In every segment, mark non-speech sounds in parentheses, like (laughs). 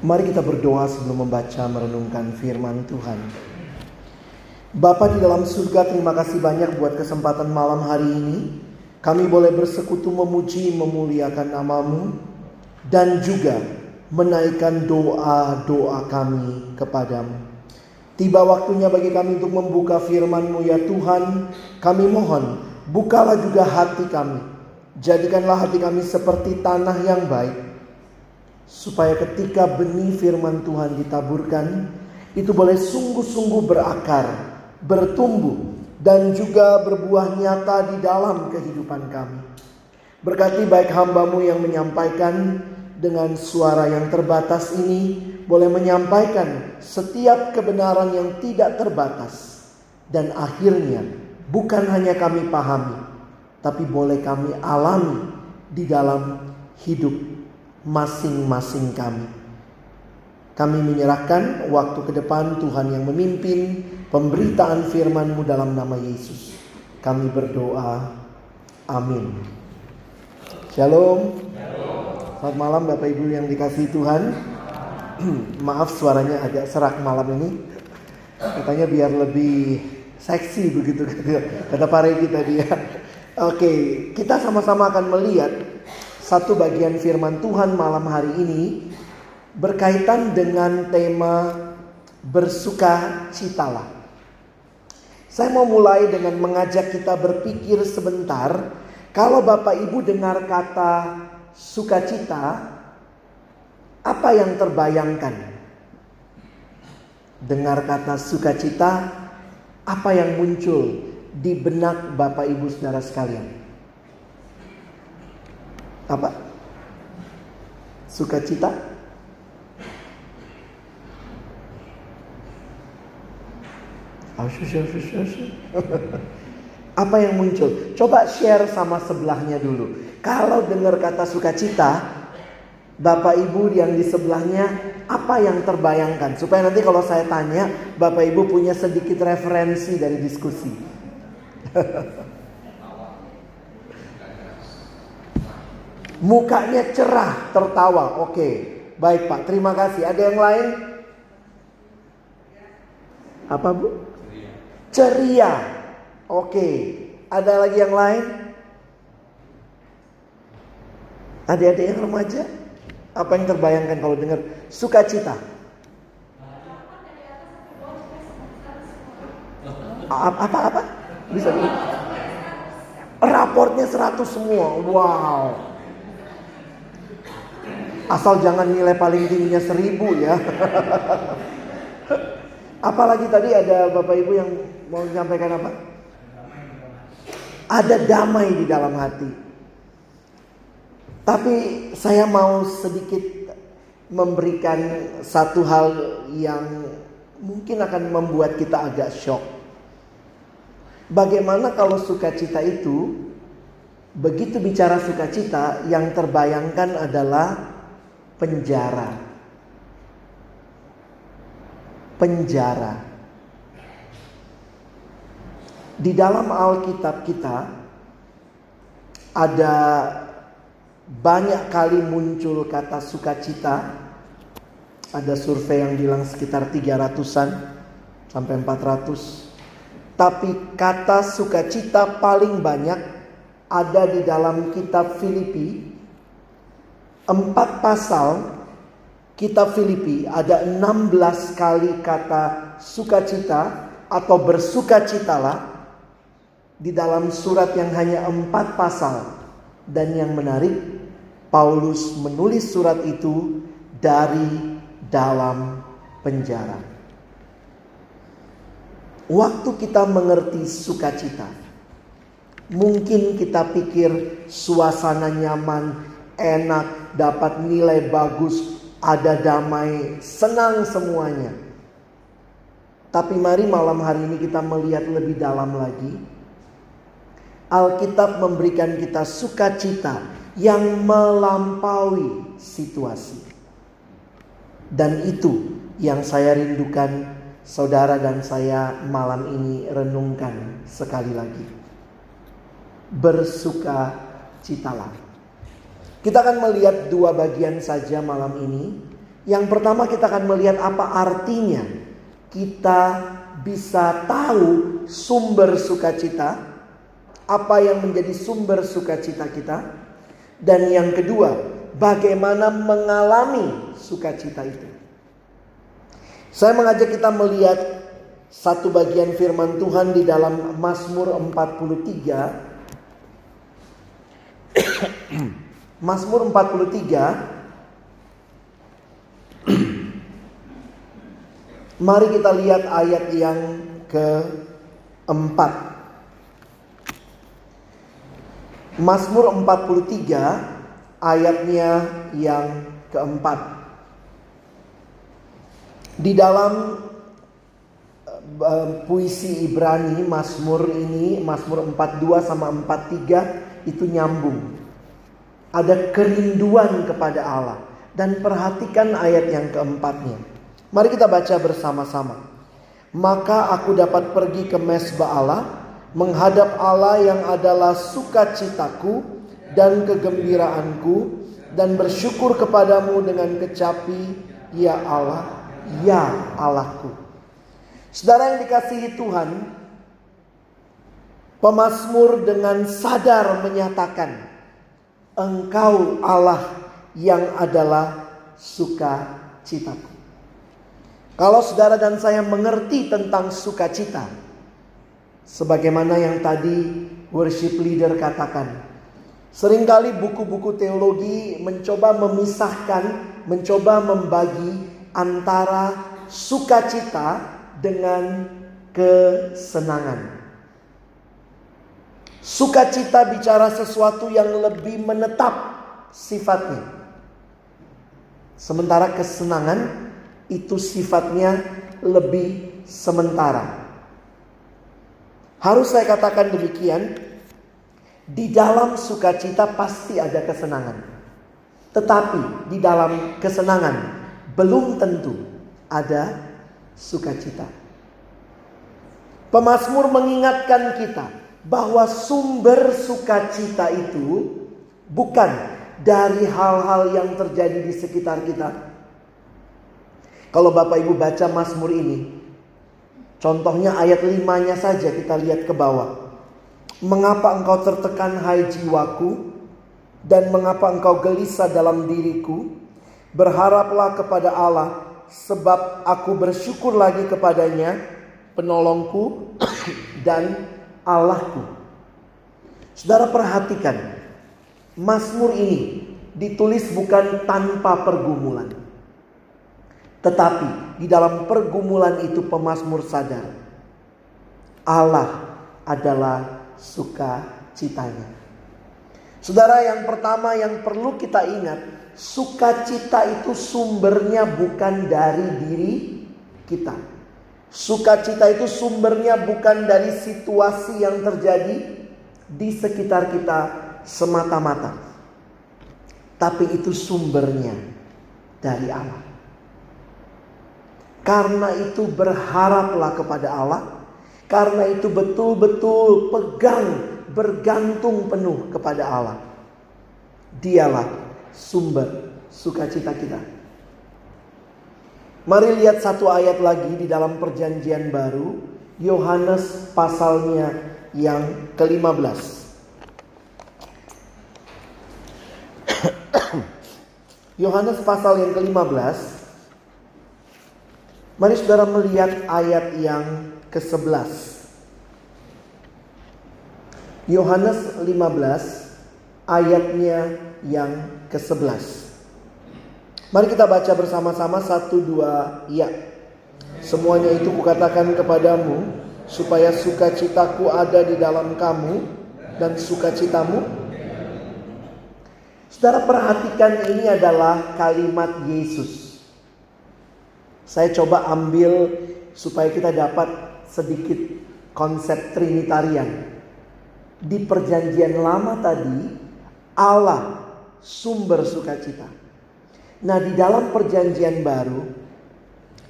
Mari kita berdoa sebelum membaca merenungkan firman Tuhan. Bapa di dalam surga, terima kasih banyak buat kesempatan malam hari ini. Kami boleh bersekutu memuji, memuliakan namamu, dan juga menaikkan doa-doa kami kepadamu. Tiba waktunya bagi kami untuk membuka firman-Mu ya Tuhan. Kami mohon, bukalah juga hati kami. Jadikanlah hati kami seperti tanah yang baik supaya ketika benih firman Tuhan ditaburkan itu boleh sungguh-sungguh berakar, bertumbuh dan juga berbuah nyata di dalam kehidupan kami. Berkati baik hambamu yang menyampaikan dengan suara yang terbatas ini boleh menyampaikan setiap kebenaran yang tidak terbatas dan akhirnya bukan hanya kami pahami tapi boleh kami alami di dalam hidup masing-masing kami. Kami menyerahkan waktu ke depan Tuhan yang memimpin pemberitaan firman-Mu dalam nama Yesus. Kami berdoa. Amin. Shalom. Selamat malam Bapak Ibu yang dikasih Tuhan. (clears throat) Maaf suaranya agak serak malam ini. Katanya biar lebih seksi begitu (laughs) kata Pak Regi tadi ya. Oke, kita sama-sama akan melihat satu bagian firman Tuhan malam hari ini berkaitan dengan tema bersuka citalah. Saya mau mulai dengan mengajak kita berpikir sebentar. Kalau Bapak Ibu dengar kata sukacita, apa yang terbayangkan? Dengar kata sukacita, apa yang muncul di benak Bapak Ibu Saudara sekalian? Apa? Sukacita? (laughs) Apa yang muncul? Coba share sama sebelahnya dulu. Kalau dengar kata sukacita, Bapak Ibu yang di sebelahnya apa yang terbayangkan? Supaya nanti kalau saya tanya, Bapak Ibu punya sedikit referensi dari diskusi. (laughs) Mukanya cerah, tertawa. Oke, baik Pak. Terima kasih. Ada yang lain? Apa Bu? Ceria. Oke. Ada lagi yang lain? Adik-adik yang remaja? Apa yang terbayangkan kalau dengar sukacita? Apa-apa? Bisa dulu. Raportnya 100 semua. Wow. Asal jangan nilai paling tingginya seribu ya. Apalagi tadi ada Bapak Ibu yang mau menyampaikan apa? Ada damai di dalam hati. Tapi saya mau sedikit memberikan satu hal yang mungkin akan membuat kita agak shock. Bagaimana kalau sukacita itu begitu bicara sukacita yang terbayangkan adalah penjara. Penjara. Di dalam Alkitab kita ada banyak kali muncul kata sukacita. Ada survei yang bilang sekitar 300-an sampai 400. Tapi kata sukacita paling banyak ada di dalam kitab Filipi empat pasal kitab Filipi ada 16 kali kata sukacita atau bersukacitalah di dalam surat yang hanya empat pasal dan yang menarik Paulus menulis surat itu dari dalam penjara. Waktu kita mengerti sukacita, mungkin kita pikir suasana nyaman, enak, dapat nilai bagus, ada damai, senang semuanya. Tapi mari malam hari ini kita melihat lebih dalam lagi. Alkitab memberikan kita sukacita yang melampaui situasi. Dan itu yang saya rindukan saudara dan saya malam ini renungkan sekali lagi. Bersuka citalah. Kita akan melihat dua bagian saja malam ini. Yang pertama kita akan melihat apa artinya kita bisa tahu sumber sukacita, apa yang menjadi sumber sukacita kita, dan yang kedua, bagaimana mengalami sukacita itu. Saya mengajak kita melihat satu bagian firman Tuhan di dalam Mazmur 43. Mazmur 43 (clears throat) Mari kita lihat ayat yang keempat. Mazmur 43 ayatnya yang keempat. Di dalam uh, puisi Ibrani Mazmur ini Mazmur 42 sama 43 itu nyambung. Ada kerinduan kepada Allah dan perhatikan ayat yang keempatnya. Mari kita baca bersama-sama. Maka aku dapat pergi ke mesbah Allah, menghadap Allah yang adalah sukacitaku dan kegembiraanku, dan bersyukur kepadamu dengan kecapi, ya Allah, ya Allahku. Saudara yang dikasihi Tuhan, pemazmur dengan sadar menyatakan, Engkau Allah yang adalah sukacitaku. Kalau saudara dan saya mengerti tentang sukacita, sebagaimana yang tadi worship leader katakan, sering kali buku-buku teologi mencoba memisahkan, mencoba membagi antara sukacita dengan kesenangan. Sukacita bicara sesuatu yang lebih menetap sifatnya. Sementara kesenangan itu sifatnya lebih sementara. Harus saya katakan demikian, di dalam sukacita pasti ada kesenangan. Tetapi di dalam kesenangan belum tentu ada sukacita. Pemasmur mengingatkan kita bahwa sumber sukacita itu bukan dari hal-hal yang terjadi di sekitar kita, kalau Bapak Ibu baca Mazmur ini, contohnya ayat limanya saja kita lihat ke bawah. Mengapa engkau tertekan hai jiwaku dan mengapa engkau gelisah dalam diriku? Berharaplah kepada Allah sebab aku bersyukur lagi kepadanya penolongku (coughs) dan Allahku. Saudara perhatikan, Mazmur ini ditulis bukan tanpa pergumulan. Tetapi di dalam pergumulan itu pemazmur sadar Allah adalah sukacitanya. Saudara yang pertama yang perlu kita ingat, sukacita itu sumbernya bukan dari diri kita. Sukacita itu sumbernya bukan dari situasi yang terjadi di sekitar kita semata-mata. Tapi itu sumbernya dari Allah. Karena itu berharaplah kepada Allah. Karena itu betul-betul pegang, bergantung penuh kepada Allah. Dialah sumber sukacita kita. Mari lihat satu ayat lagi di dalam perjanjian baru. Yohanes pasalnya yang ke-15. (coughs) Yohanes pasal yang ke-15 Mari saudara melihat ayat yang ke-11. Yohanes 15 ayatnya yang ke-11. Mari kita baca bersama-sama satu dua ya. Semuanya itu kukatakan kepadamu supaya sukacitaku ada di dalam kamu dan sukacitamu. Saudara perhatikan ini adalah kalimat Yesus. Saya coba ambil supaya kita dapat sedikit konsep trinitarian. Di perjanjian lama tadi Allah sumber sukacita. Nah, di dalam perjanjian baru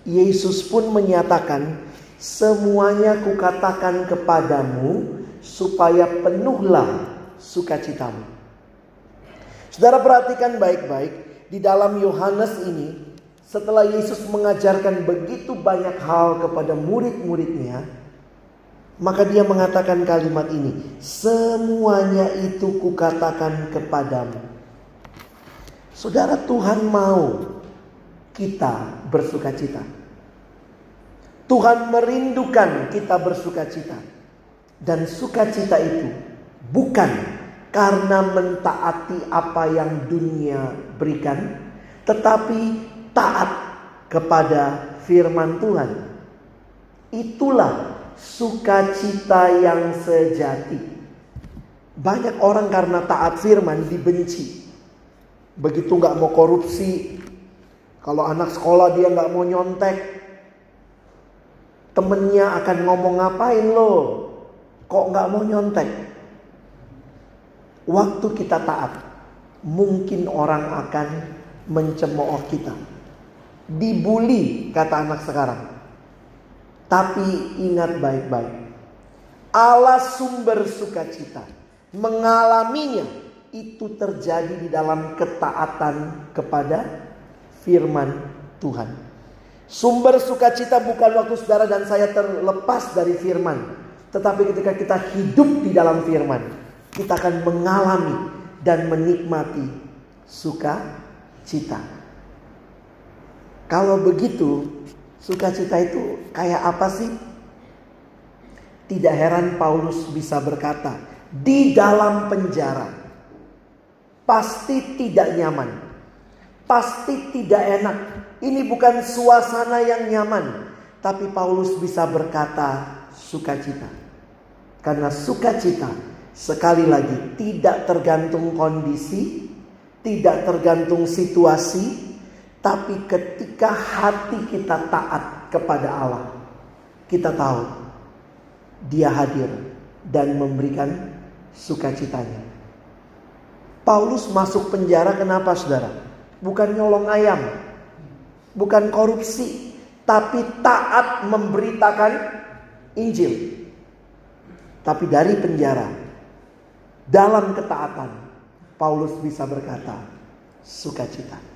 Yesus pun menyatakan semuanya kukatakan kepadamu supaya penuhlah sukacitamu. Saudara perhatikan baik-baik di dalam Yohanes ini setelah Yesus mengajarkan begitu banyak hal kepada murid-muridnya, maka dia mengatakan kalimat ini, semuanya itu kukatakan kepadamu. Saudara Tuhan mau kita bersuka cita. Tuhan merindukan kita bersuka cita. Dan sukacita itu bukan karena mentaati apa yang dunia berikan, tetapi taat kepada firman Tuhan. Itulah sukacita yang sejati. Banyak orang karena taat firman dibenci. Begitu nggak mau korupsi, kalau anak sekolah dia nggak mau nyontek, temennya akan ngomong ngapain lo? Kok nggak mau nyontek? Waktu kita taat, mungkin orang akan mencemooh kita dibully kata anak sekarang. Tapi ingat baik-baik. Allah sumber sukacita. Mengalaminya itu terjadi di dalam ketaatan kepada firman Tuhan. Sumber sukacita bukan waktu saudara dan saya terlepas dari firman. Tetapi ketika kita hidup di dalam firman. Kita akan mengalami dan menikmati sukacita. Kalau begitu, sukacita itu kayak apa sih? Tidak heran Paulus bisa berkata, di dalam penjara pasti tidak nyaman, pasti tidak enak. Ini bukan suasana yang nyaman, tapi Paulus bisa berkata sukacita. Karena sukacita sekali lagi tidak tergantung kondisi, tidak tergantung situasi, tapi ketika hati kita taat kepada Allah, kita tahu Dia hadir dan memberikan sukacitanya. Paulus masuk penjara kenapa saudara? Bukan nyolong ayam, bukan korupsi, tapi taat memberitakan Injil. Tapi dari penjara, dalam ketaatan, Paulus bisa berkata, sukacita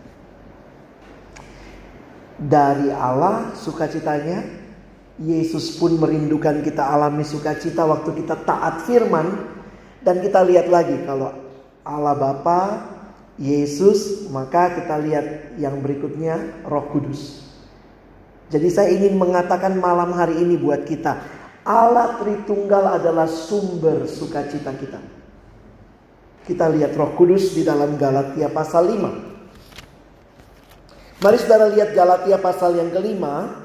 dari Allah sukacitanya. Yesus pun merindukan kita alami sukacita waktu kita taat firman. Dan kita lihat lagi kalau Allah Bapa, Yesus, maka kita lihat yang berikutnya Roh Kudus. Jadi saya ingin mengatakan malam hari ini buat kita, Allah Tritunggal adalah sumber sukacita kita. Kita lihat Roh Kudus di dalam Galatia pasal 5. Mari saudara lihat Galatia pasal yang kelima.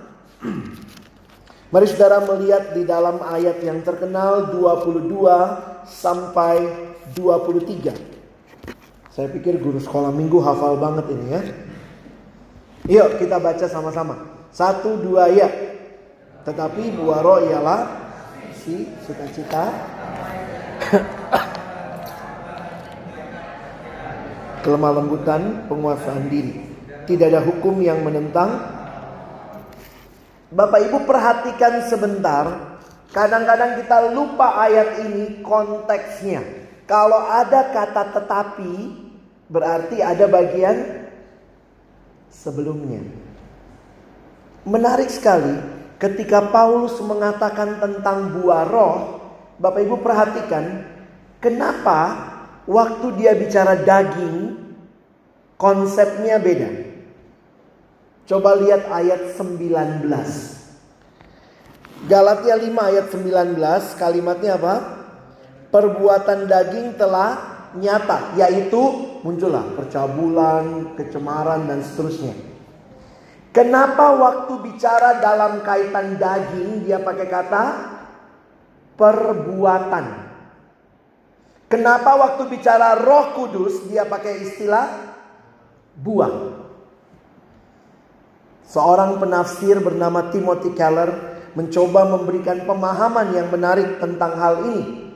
Mari saudara melihat di dalam ayat yang terkenal 22 sampai 23. Saya pikir guru sekolah minggu hafal banget ini ya. Yuk kita baca sama-sama. Satu dua ya. Tetapi buah roh ialah si sukacita, (coughs) kelemah lembutan, penguasaan diri. Tidak ada hukum yang menentang. Bapak Ibu perhatikan sebentar. Kadang-kadang kita lupa ayat ini konteksnya. Kalau ada kata tetapi berarti ada bagian sebelumnya. Menarik sekali ketika Paulus mengatakan tentang buah roh, Bapak Ibu perhatikan kenapa waktu dia bicara daging konsepnya beda. Coba lihat ayat 19. Galatia 5 ayat 19 kalimatnya apa? Perbuatan daging telah nyata yaitu muncullah percabulan, kecemaran dan seterusnya. Kenapa waktu bicara dalam kaitan daging dia pakai kata perbuatan? Kenapa waktu bicara Roh Kudus dia pakai istilah buah? Seorang penafsir bernama Timothy Keller mencoba memberikan pemahaman yang menarik tentang hal ini.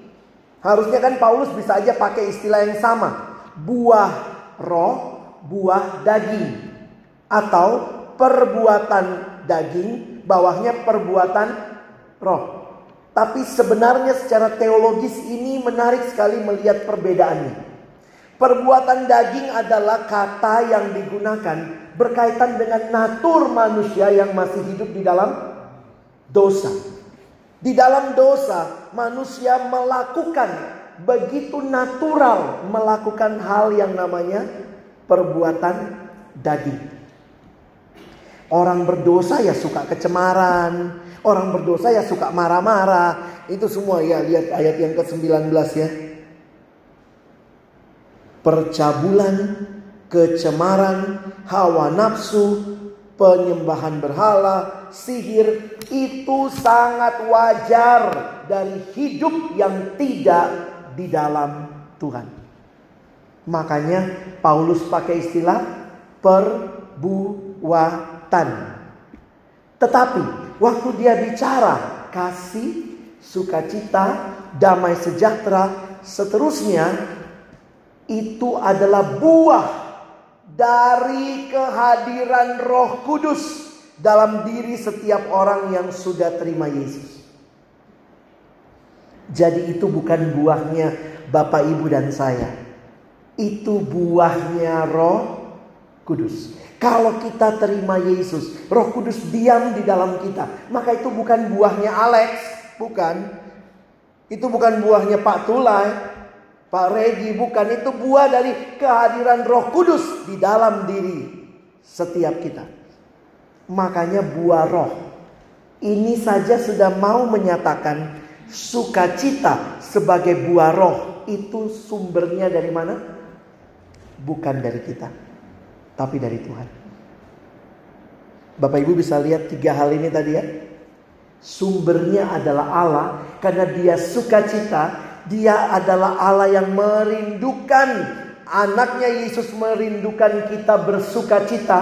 Harusnya kan Paulus bisa aja pakai istilah yang sama. Buah roh, buah daging. Atau perbuatan daging, bawahnya perbuatan roh. Tapi sebenarnya secara teologis ini menarik sekali melihat perbedaannya. Perbuatan daging adalah kata yang digunakan berkaitan dengan natur manusia yang masih hidup di dalam dosa. Di dalam dosa, manusia melakukan begitu natural melakukan hal yang namanya perbuatan daging. Orang berdosa ya suka kecemaran, orang berdosa ya suka marah-marah. Itu semua ya lihat ayat yang ke-19 ya percabulan, kecemaran, hawa nafsu, penyembahan berhala, sihir itu sangat wajar dari hidup yang tidak di dalam Tuhan. Makanya Paulus pakai istilah perbuatan. Tetapi waktu dia bicara kasih, sukacita, damai sejahtera, seterusnya itu adalah buah dari kehadiran Roh Kudus dalam diri setiap orang yang sudah terima Yesus. Jadi itu bukan buahnya Bapak Ibu dan saya. Itu buahnya Roh Kudus. Kalau kita terima Yesus, Roh Kudus diam di dalam kita, maka itu bukan buahnya Alex, bukan. Itu bukan buahnya Pak Tulai, Pak Regi bukan itu buah dari kehadiran Roh Kudus di dalam diri setiap kita. Makanya buah roh ini saja sudah mau menyatakan sukacita sebagai buah roh itu sumbernya dari mana? Bukan dari kita, tapi dari Tuhan. Bapak Ibu bisa lihat tiga hal ini tadi ya. Sumbernya adalah Allah karena dia sukacita dia adalah Allah yang merindukan anaknya Yesus merindukan kita bersuka cita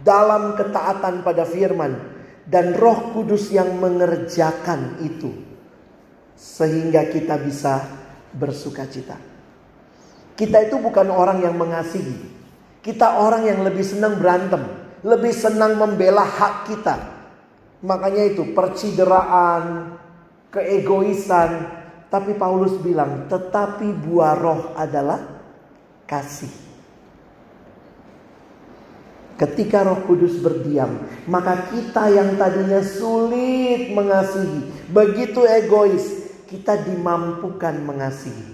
dalam ketaatan pada firman dan Roh Kudus yang mengerjakan itu sehingga kita bisa bersuka cita. Kita itu bukan orang yang mengasihi. Kita orang yang lebih senang berantem, lebih senang membela hak kita. Makanya itu percideraan, keegoisan, tapi Paulus bilang, tetapi buah roh adalah kasih. Ketika Roh Kudus berdiam, maka kita yang tadinya sulit mengasihi, begitu egois, kita dimampukan mengasihi.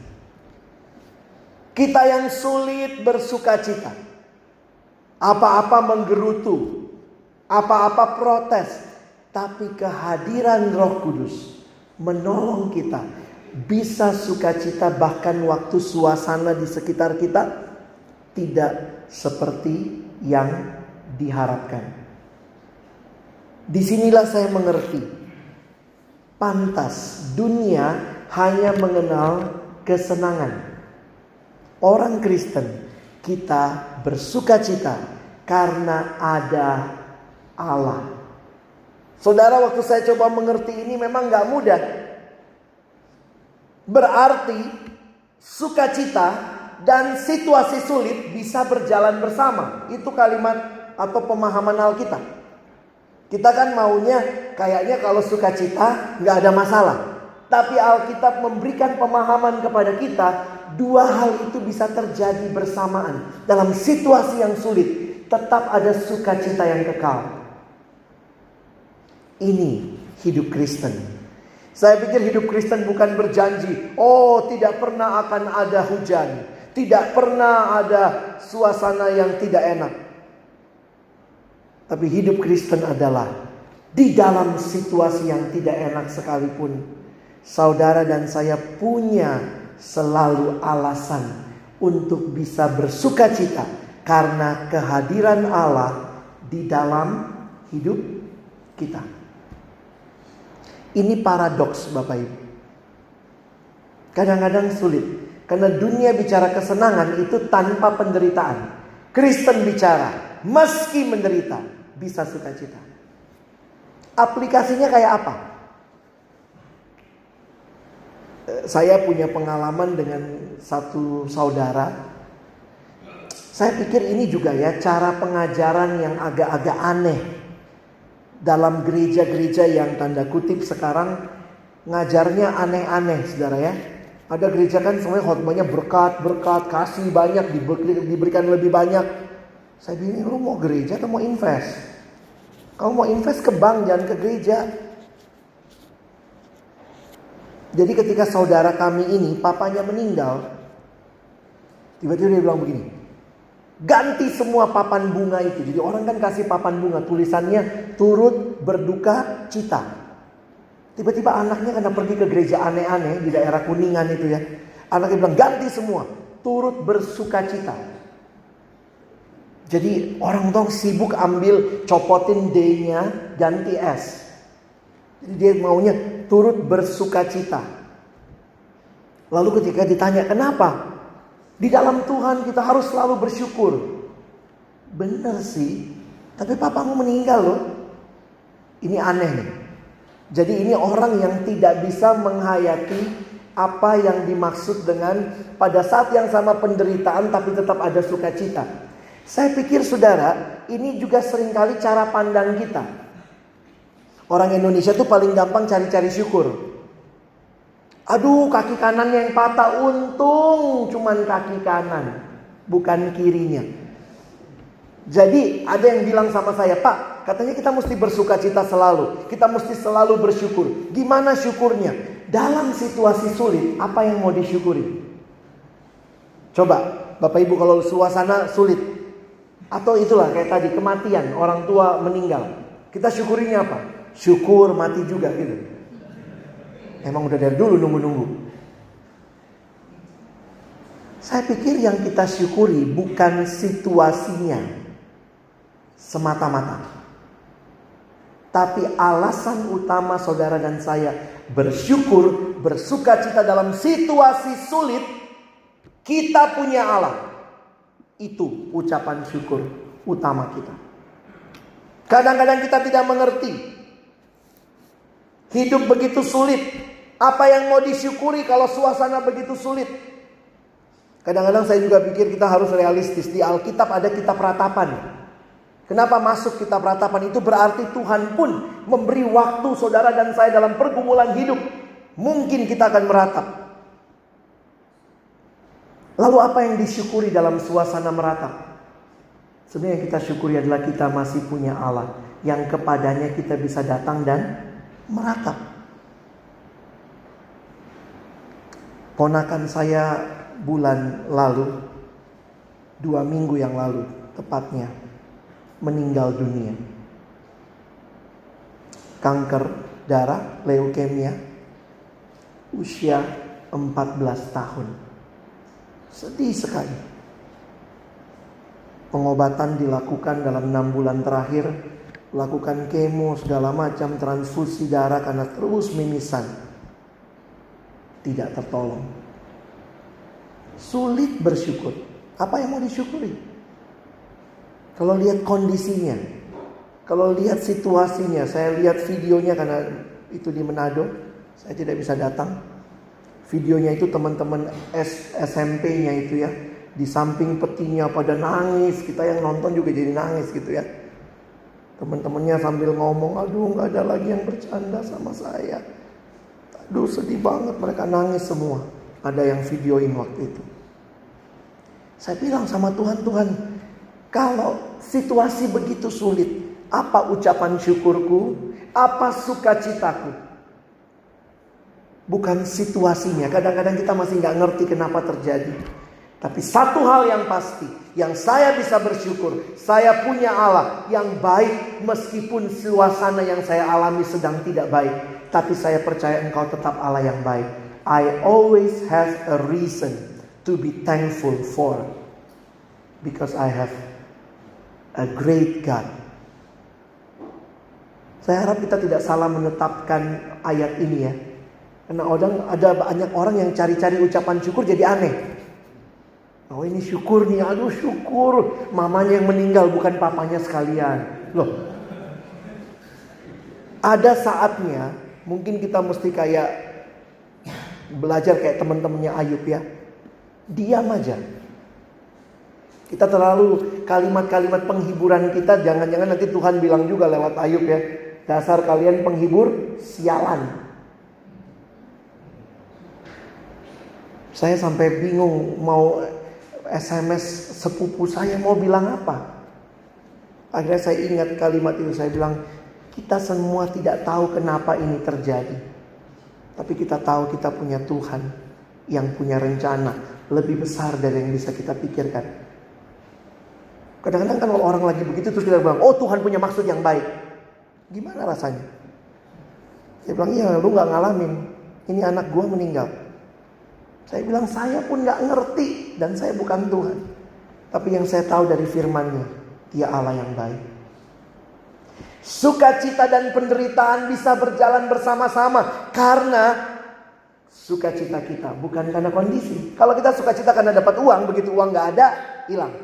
Kita yang sulit bersuka cita, apa-apa menggerutu, apa-apa protes, tapi kehadiran Roh Kudus menolong kita bisa sukacita bahkan waktu suasana di sekitar kita tidak seperti yang diharapkan. Di sinilah saya mengerti. Pantas dunia hanya mengenal kesenangan. Orang Kristen kita bersukacita karena ada Allah. Saudara waktu saya coba mengerti ini memang gak mudah. Berarti sukacita dan situasi sulit bisa berjalan bersama. Itu kalimat atau pemahaman Alkitab. Kita kan maunya kayaknya kalau sukacita nggak ada masalah. Tapi Alkitab memberikan pemahaman kepada kita dua hal itu bisa terjadi bersamaan dalam situasi yang sulit. Tetap ada sukacita yang kekal. Ini hidup Kristen. Saya pikir hidup Kristen bukan berjanji, oh tidak pernah akan ada hujan, tidak pernah ada suasana yang tidak enak. Tapi hidup Kristen adalah di dalam situasi yang tidak enak sekalipun, saudara dan saya punya selalu alasan untuk bisa bersuka cita karena kehadiran Allah di dalam hidup kita. Ini paradoks Bapak Ibu. Kadang-kadang sulit. Karena dunia bicara kesenangan itu tanpa penderitaan. Kristen bicara, meski menderita, bisa sukacita. Aplikasinya kayak apa? Eh, saya punya pengalaman dengan satu saudara. Saya pikir ini juga ya cara pengajaran yang agak-agak aneh dalam gereja-gereja yang tanda kutip sekarang ngajarnya aneh-aneh saudara ya. Ada gereja kan semuanya khotbahnya berkat, berkat, kasih banyak, diberikan lebih banyak. Saya bilang, lu mau gereja atau mau invest? Kalau mau invest ke bank, jangan ke gereja. Jadi ketika saudara kami ini, papanya meninggal, tiba-tiba dia bilang begini, ganti semua papan bunga itu. Jadi orang kan kasih papan bunga, tulisannya turut berduka cita. Tiba-tiba anaknya karena pergi ke gereja aneh-aneh di daerah Kuningan itu ya. Anaknya bilang ganti semua, turut bersuka cita. Jadi orang tua sibuk ambil copotin D-nya ganti S. Jadi dia maunya turut bersuka cita. Lalu ketika ditanya kenapa? Di dalam Tuhan kita harus selalu bersyukur. Benar sih, tapi papamu meninggal loh. Ini aneh nih. Jadi ini orang yang tidak bisa menghayati apa yang dimaksud dengan pada saat yang sama penderitaan tapi tetap ada sukacita. Saya pikir saudara, ini juga sering kali cara pandang kita. Orang Indonesia tuh paling gampang cari-cari syukur. Aduh kaki kanannya yang patah untung cuman kaki kanan. Bukan kirinya. Jadi ada yang bilang sama saya, Pak, katanya kita mesti bersuka cita selalu. Kita mesti selalu bersyukur. Gimana syukurnya? Dalam situasi sulit, apa yang mau disyukuri? Coba, Bapak Ibu kalau suasana sulit. Atau itulah kayak tadi, kematian, orang tua meninggal. Kita syukurinya apa? Syukur mati juga gitu. Emang udah dari dulu nunggu-nunggu. Saya pikir yang kita syukuri bukan situasinya, semata-mata. Tapi alasan utama saudara dan saya bersyukur, bersuka cita dalam situasi sulit, kita punya Allah. Itu ucapan syukur utama kita. Kadang-kadang kita tidak mengerti. Hidup begitu sulit. Apa yang mau disyukuri kalau suasana begitu sulit? Kadang-kadang saya juga pikir kita harus realistis. Di Alkitab ada kitab ratapan. Kenapa masuk kitab ratapan itu berarti Tuhan pun memberi waktu saudara dan saya dalam pergumulan hidup. Mungkin kita akan meratap. Lalu apa yang disyukuri dalam suasana meratap? Sebenarnya yang kita syukuri adalah kita masih punya Allah yang kepadanya kita bisa datang dan meratap. Ponakan saya bulan lalu, dua minggu yang lalu tepatnya, meninggal dunia. Kanker darah, leukemia, usia 14 tahun. Sedih sekali. Pengobatan dilakukan dalam enam bulan terakhir, lakukan kemo segala macam transfusi darah karena terus mimisan. Tidak tertolong. Sulit bersyukur. Apa yang mau disyukuri? Kalau lihat kondisinya, kalau lihat situasinya, saya lihat videonya karena itu di Manado, saya tidak bisa datang. Videonya itu teman-teman SMP-nya itu ya, di samping petinya pada nangis, kita yang nonton juga jadi nangis gitu ya. Teman-temannya sambil ngomong, aduh nggak ada lagi yang bercanda sama saya. Aduh sedih banget mereka nangis semua. Ada yang videoin waktu itu. Saya bilang sama Tuhan, Tuhan kalau situasi begitu sulit, apa ucapan syukurku? Apa sukacitaku? Bukan situasinya. Kadang-kadang kita masih nggak ngerti kenapa terjadi. Tapi satu hal yang pasti, yang saya bisa bersyukur, saya punya Allah yang baik meskipun suasana yang saya alami sedang tidak baik. Tapi saya percaya engkau tetap Allah yang baik. I always have a reason to be thankful for. Because I have a great God. Saya harap kita tidak salah menetapkan ayat ini ya. Karena orang ada banyak orang yang cari-cari ucapan syukur jadi aneh. Oh ini syukur nih, aduh syukur. Mamanya yang meninggal bukan papanya sekalian. Loh. Ada saatnya mungkin kita mesti kayak belajar kayak teman-temannya Ayub ya. Diam aja. Kita terlalu kalimat-kalimat penghiburan kita jangan-jangan nanti Tuhan bilang juga lewat Ayub ya. Dasar kalian penghibur sialan. Saya sampai bingung mau SMS sepupu saya mau bilang apa. Akhirnya saya ingat kalimat itu saya bilang kita semua tidak tahu kenapa ini terjadi. Tapi kita tahu kita punya Tuhan yang punya rencana lebih besar dari yang bisa kita pikirkan. Kadang-kadang kalau orang lagi begitu terus kita bilang, oh Tuhan punya maksud yang baik. Gimana rasanya? Saya bilang, iya lu gak ngalamin. Ini anak gue meninggal. Saya bilang saya pun nggak ngerti dan saya bukan Tuhan. Tapi yang saya tahu dari firmannya, dia Allah yang baik. Sukacita dan penderitaan bisa berjalan bersama-sama karena sukacita kita bukan karena kondisi. Kalau kita sukacita karena dapat uang, begitu uang nggak ada, hilang.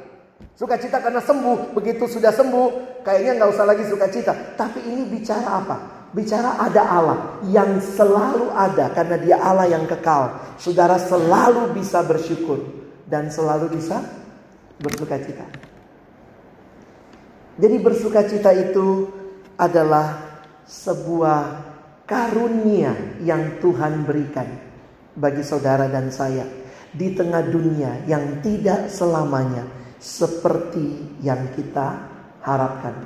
Sukacita karena sembuh, begitu sudah sembuh, kayaknya nggak usah lagi sukacita. Tapi ini bicara apa? Bicara ada Allah yang selalu ada karena dia Allah yang kekal. Saudara selalu bisa bersyukur dan selalu bisa bersuka cita. Jadi bersuka cita itu adalah sebuah karunia yang Tuhan berikan bagi saudara dan saya di tengah dunia yang tidak selamanya seperti yang kita harapkan.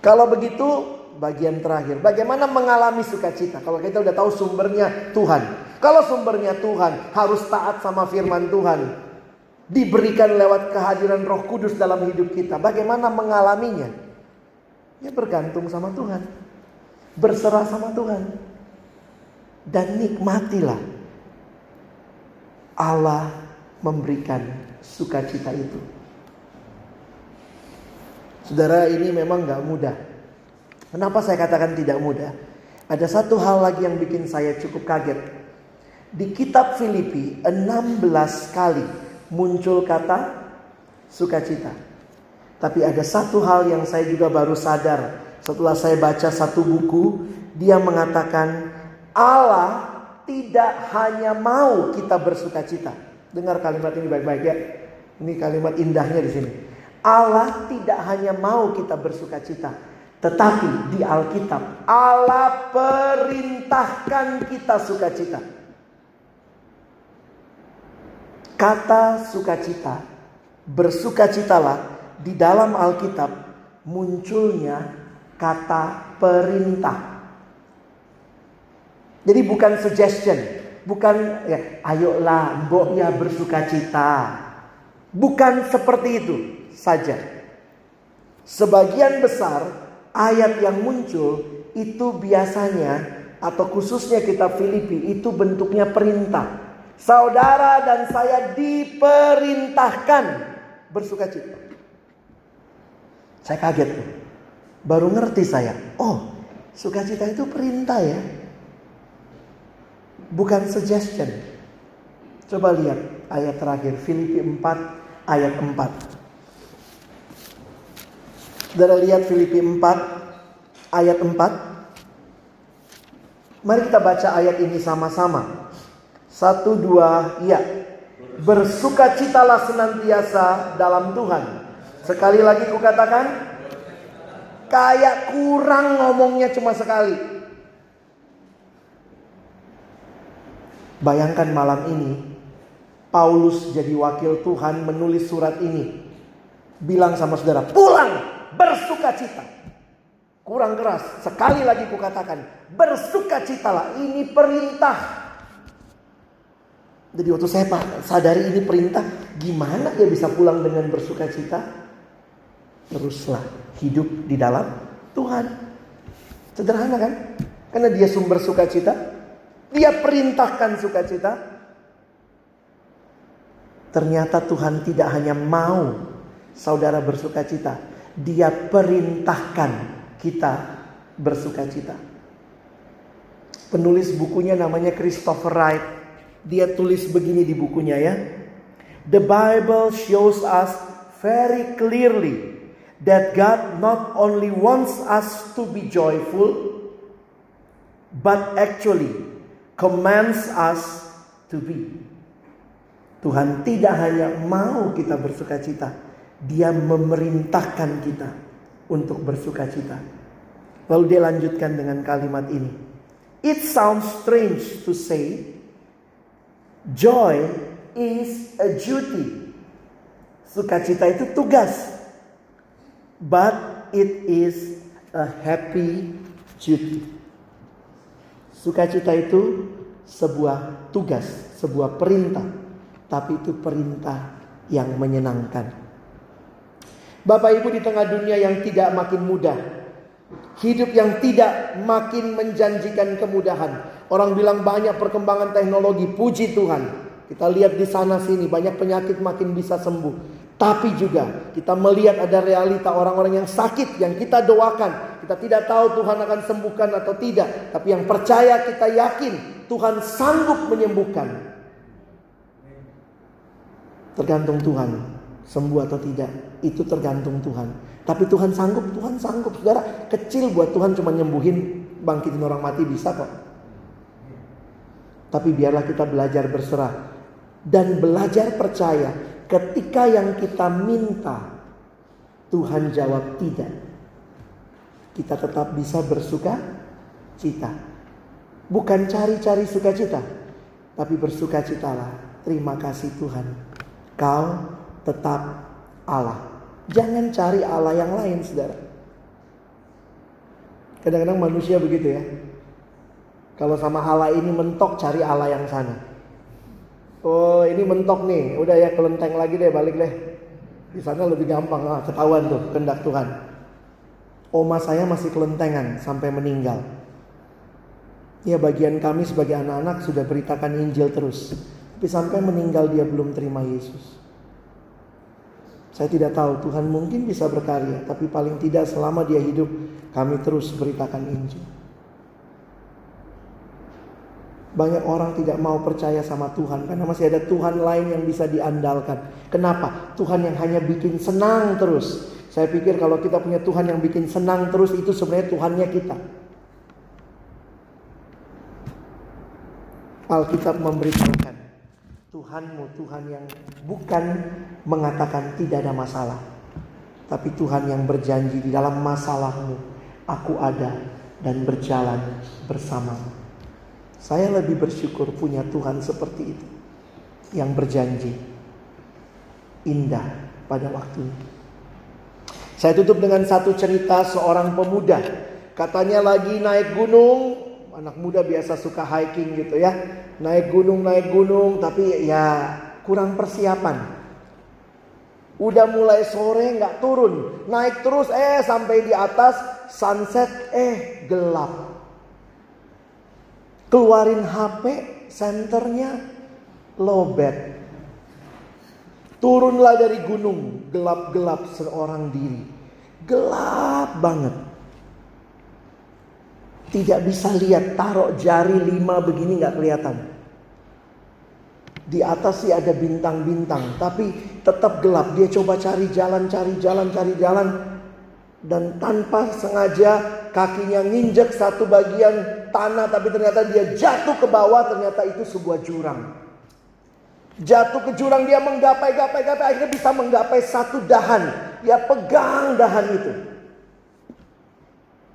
Kalau begitu bagian terakhir. Bagaimana mengalami sukacita? Kalau kita udah tahu sumbernya Tuhan. Kalau sumbernya Tuhan, harus taat sama firman Tuhan. Diberikan lewat kehadiran Roh Kudus dalam hidup kita. Bagaimana mengalaminya? Ya bergantung sama Tuhan. Berserah sama Tuhan. Dan nikmatilah Allah memberikan sukacita itu. Saudara ini memang gak mudah. Kenapa saya katakan tidak mudah? Ada satu hal lagi yang bikin saya cukup kaget. Di kitab Filipi 16 kali muncul kata sukacita. Tapi ada satu hal yang saya juga baru sadar setelah saya baca satu buku, dia mengatakan Allah tidak hanya mau kita bersukacita. Dengar kalimat ini baik-baik ya. Ini kalimat indahnya di sini. Allah tidak hanya mau kita bersukacita, tetapi di Alkitab Allah perintahkan kita sukacita. Kata sukacita, bersukacitalah di dalam Alkitab munculnya kata perintah. Jadi bukan suggestion, bukan ya ayolah mbok ya bersukacita. Bukan seperti itu saja. Sebagian besar ayat yang muncul itu biasanya atau khususnya kitab Filipi itu bentuknya perintah. Saudara dan saya diperintahkan bersuka cita. Saya kaget. Baru ngerti saya. Oh, sukacita itu perintah ya. Bukan suggestion. Coba lihat ayat terakhir Filipi 4 ayat 4. Saudara lihat Filipi 4 ayat 4. Mari kita baca ayat ini sama-sama. Satu dua ya. Bersukacitalah senantiasa dalam Tuhan. Sekali lagi kukatakan. Kayak kurang ngomongnya cuma sekali. Bayangkan malam ini. Paulus jadi wakil Tuhan menulis surat ini. Bilang sama saudara, pulang bersuka cita. Kurang keras, sekali lagi kukatakan, bersuka citalah, ini perintah. Jadi waktu saya sadari ini perintah, gimana dia bisa pulang dengan bersuka cita? Teruslah hidup di dalam Tuhan. Sederhana kan? Karena dia sumber sukacita. Dia perintahkan sukacita. Ternyata Tuhan tidak hanya mau saudara bersukacita, dia perintahkan kita bersuka cita. Penulis bukunya namanya Christopher Wright. Dia tulis begini di bukunya ya. The Bible shows us very clearly that God not only wants us to be joyful, but actually commands us to be. Tuhan tidak hanya mau kita bersuka cita, dia memerintahkan kita untuk bersuka cita. Lalu dia lanjutkan dengan kalimat ini. It sounds strange to say Joy is a duty. Sukacita itu tugas. But it is a happy duty. Sukacita itu sebuah tugas, sebuah perintah. Tapi itu perintah yang menyenangkan. Bapak Ibu di tengah dunia yang tidak makin mudah. Hidup yang tidak makin menjanjikan kemudahan. Orang bilang banyak perkembangan teknologi, puji Tuhan. Kita lihat di sana sini banyak penyakit makin bisa sembuh. Tapi juga kita melihat ada realita orang-orang yang sakit yang kita doakan. Kita tidak tahu Tuhan akan sembuhkan atau tidak. Tapi yang percaya kita yakin Tuhan sanggup menyembuhkan. Tergantung Tuhan sembuh atau tidak. Itu tergantung Tuhan. Tapi Tuhan sanggup, Tuhan sanggup. Saudara, kecil buat Tuhan cuma nyembuhin, bangkitin orang mati bisa kok. Tapi biarlah kita belajar berserah dan belajar percaya ketika yang kita minta Tuhan jawab tidak. Kita tetap bisa bersuka cita. Bukan cari-cari sukacita, tapi bersuka citalah. Terima kasih Tuhan. Kau tetap Allah. Jangan cari Allah yang lain, saudara. Kadang-kadang manusia begitu ya. Kalau sama Allah ini mentok cari Allah yang sana. Oh ini mentok nih, udah ya kelenteng lagi deh balik deh. Di sana lebih gampang ah, ketahuan tuh kendak Tuhan. Oma saya masih kelentengan sampai meninggal. Ya bagian kami sebagai anak-anak sudah beritakan Injil terus. Tapi sampai meninggal dia belum terima Yesus. Saya tidak tahu Tuhan mungkin bisa berkarya. Tapi paling tidak selama dia hidup kami terus beritakan Injil. Banyak orang tidak mau percaya sama Tuhan karena masih ada Tuhan lain yang bisa diandalkan. Kenapa? Tuhan yang hanya bikin senang terus. Saya pikir kalau kita punya Tuhan yang bikin senang terus itu sebenarnya Tuhannya kita. Alkitab memberitahukan Tuhanmu Tuhan yang bukan mengatakan tidak ada masalah. Tapi Tuhan yang berjanji di dalam masalahmu aku ada dan berjalan bersamamu. Saya lebih bersyukur punya Tuhan seperti itu. Yang berjanji indah pada waktunya. Saya tutup dengan satu cerita seorang pemuda. Katanya lagi naik gunung. Anak muda biasa suka hiking gitu ya. Naik gunung, naik gunung. Tapi ya kurang persiapan. Udah mulai sore nggak turun. Naik terus eh sampai di atas sunset eh gelap. Keluarin HP, senternya lobet. Turunlah dari gunung, gelap-gelap seorang diri. Gelap banget. Tidak bisa lihat, taruh jari lima begini nggak kelihatan. Di atas sih ada bintang-bintang, tapi tetap gelap. Dia coba cari jalan, cari jalan, cari jalan. Dan tanpa sengaja kakinya nginjek satu bagian tanah tapi ternyata dia jatuh ke bawah ternyata itu sebuah jurang. Jatuh ke jurang dia menggapai gapai gapai akhirnya bisa menggapai satu dahan. Dia pegang dahan itu.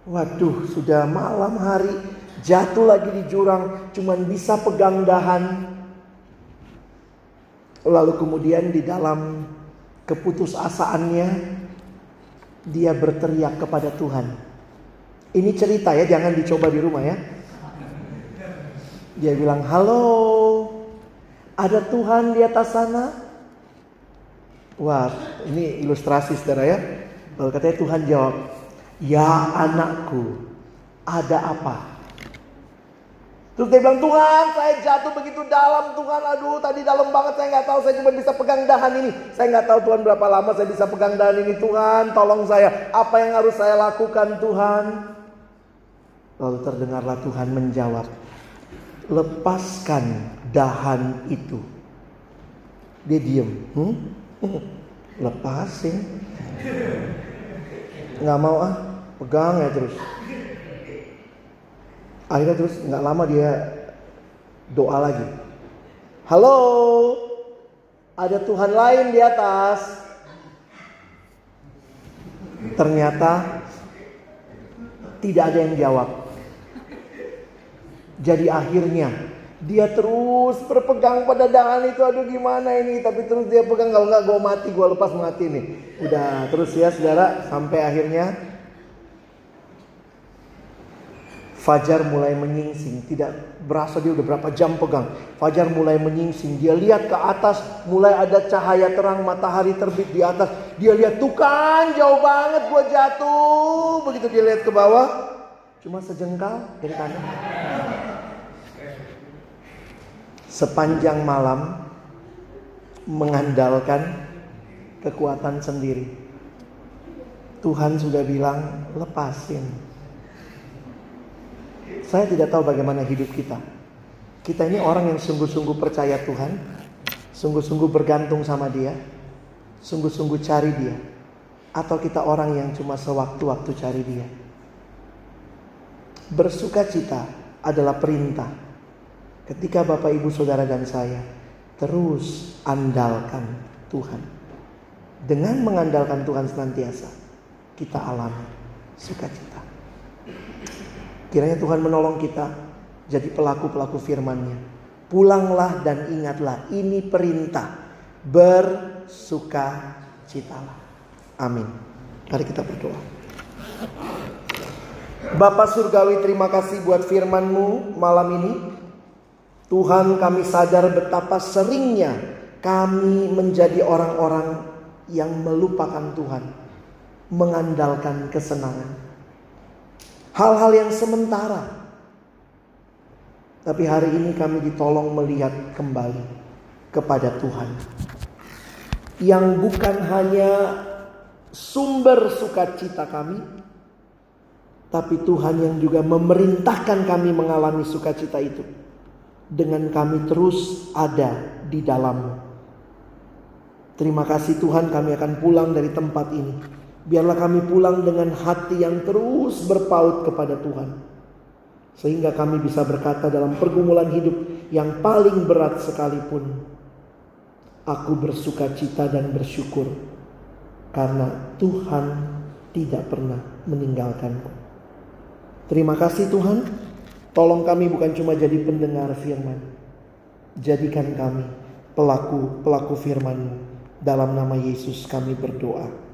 Waduh, sudah malam hari jatuh lagi di jurang cuman bisa pegang dahan. Lalu kemudian di dalam keputusasaannya dia berteriak kepada Tuhan. Ini cerita ya, jangan dicoba di rumah ya. Dia bilang, halo, ada Tuhan di atas sana? Wah, ini ilustrasi saudara ya. Lalu katanya Tuhan jawab, ya anakku, ada apa? Terus dia bilang, Tuhan saya jatuh begitu dalam Tuhan. Aduh tadi dalam banget saya nggak tahu saya cuma bisa pegang dahan ini. Saya nggak tahu Tuhan berapa lama saya bisa pegang dahan ini. Tuhan tolong saya. Apa yang harus saya lakukan Tuhan? Lalu terdengarlah Tuhan menjawab, lepaskan dahan itu. Dia diem, hmm? lepasin. Nggak mau ah, pegang ya terus. Akhirnya terus nggak lama dia doa lagi. Halo, ada Tuhan lain di atas. Ternyata tidak ada yang jawab. Jadi akhirnya Dia terus berpegang pada dahan itu, aduh gimana ini, tapi terus dia pegang kalau nggak gue mati, gue lepas mati nih. Udah terus ya saudara, sampai akhirnya Fajar mulai menyingsing, tidak berasa dia udah berapa jam pegang. Fajar mulai menyingsing, dia lihat ke atas, mulai ada cahaya terang matahari terbit di atas. Dia lihat tuh kan jauh banget gua jatuh. Begitu dia lihat ke bawah, cuma sejengkal dari kanan. Sepanjang malam mengandalkan kekuatan sendiri. Tuhan sudah bilang lepasin saya tidak tahu bagaimana hidup kita. Kita ini orang yang sungguh-sungguh percaya Tuhan, sungguh-sungguh bergantung sama Dia, sungguh-sungguh cari Dia, atau kita orang yang cuma sewaktu-waktu cari Dia. Bersuka cita adalah perintah. Ketika Bapak, Ibu, Saudara, dan saya terus andalkan Tuhan. Dengan mengandalkan Tuhan senantiasa, kita alami sukacita. Kiranya Tuhan menolong kita jadi pelaku-pelaku firman-Nya. Pulanglah dan ingatlah ini perintah bersuka citalah. Amin. Mari kita berdoa. Bapak Surgawi terima kasih buat firman-Mu malam ini. Tuhan kami sadar betapa seringnya kami menjadi orang-orang yang melupakan Tuhan. Mengandalkan kesenangan hal-hal yang sementara. Tapi hari ini kami ditolong melihat kembali kepada Tuhan. Yang bukan hanya sumber sukacita kami, tapi Tuhan yang juga memerintahkan kami mengalami sukacita itu. Dengan kami terus ada di dalammu. Terima kasih Tuhan kami akan pulang dari tempat ini Biarlah kami pulang dengan hati yang terus berpaut kepada Tuhan. Sehingga kami bisa berkata dalam pergumulan hidup yang paling berat sekalipun. Aku bersuka cita dan bersyukur. Karena Tuhan tidak pernah meninggalkanku. Terima kasih Tuhan. Tolong kami bukan cuma jadi pendengar firman. Jadikan kami pelaku-pelaku firman Dalam nama Yesus kami berdoa.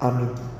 Amin.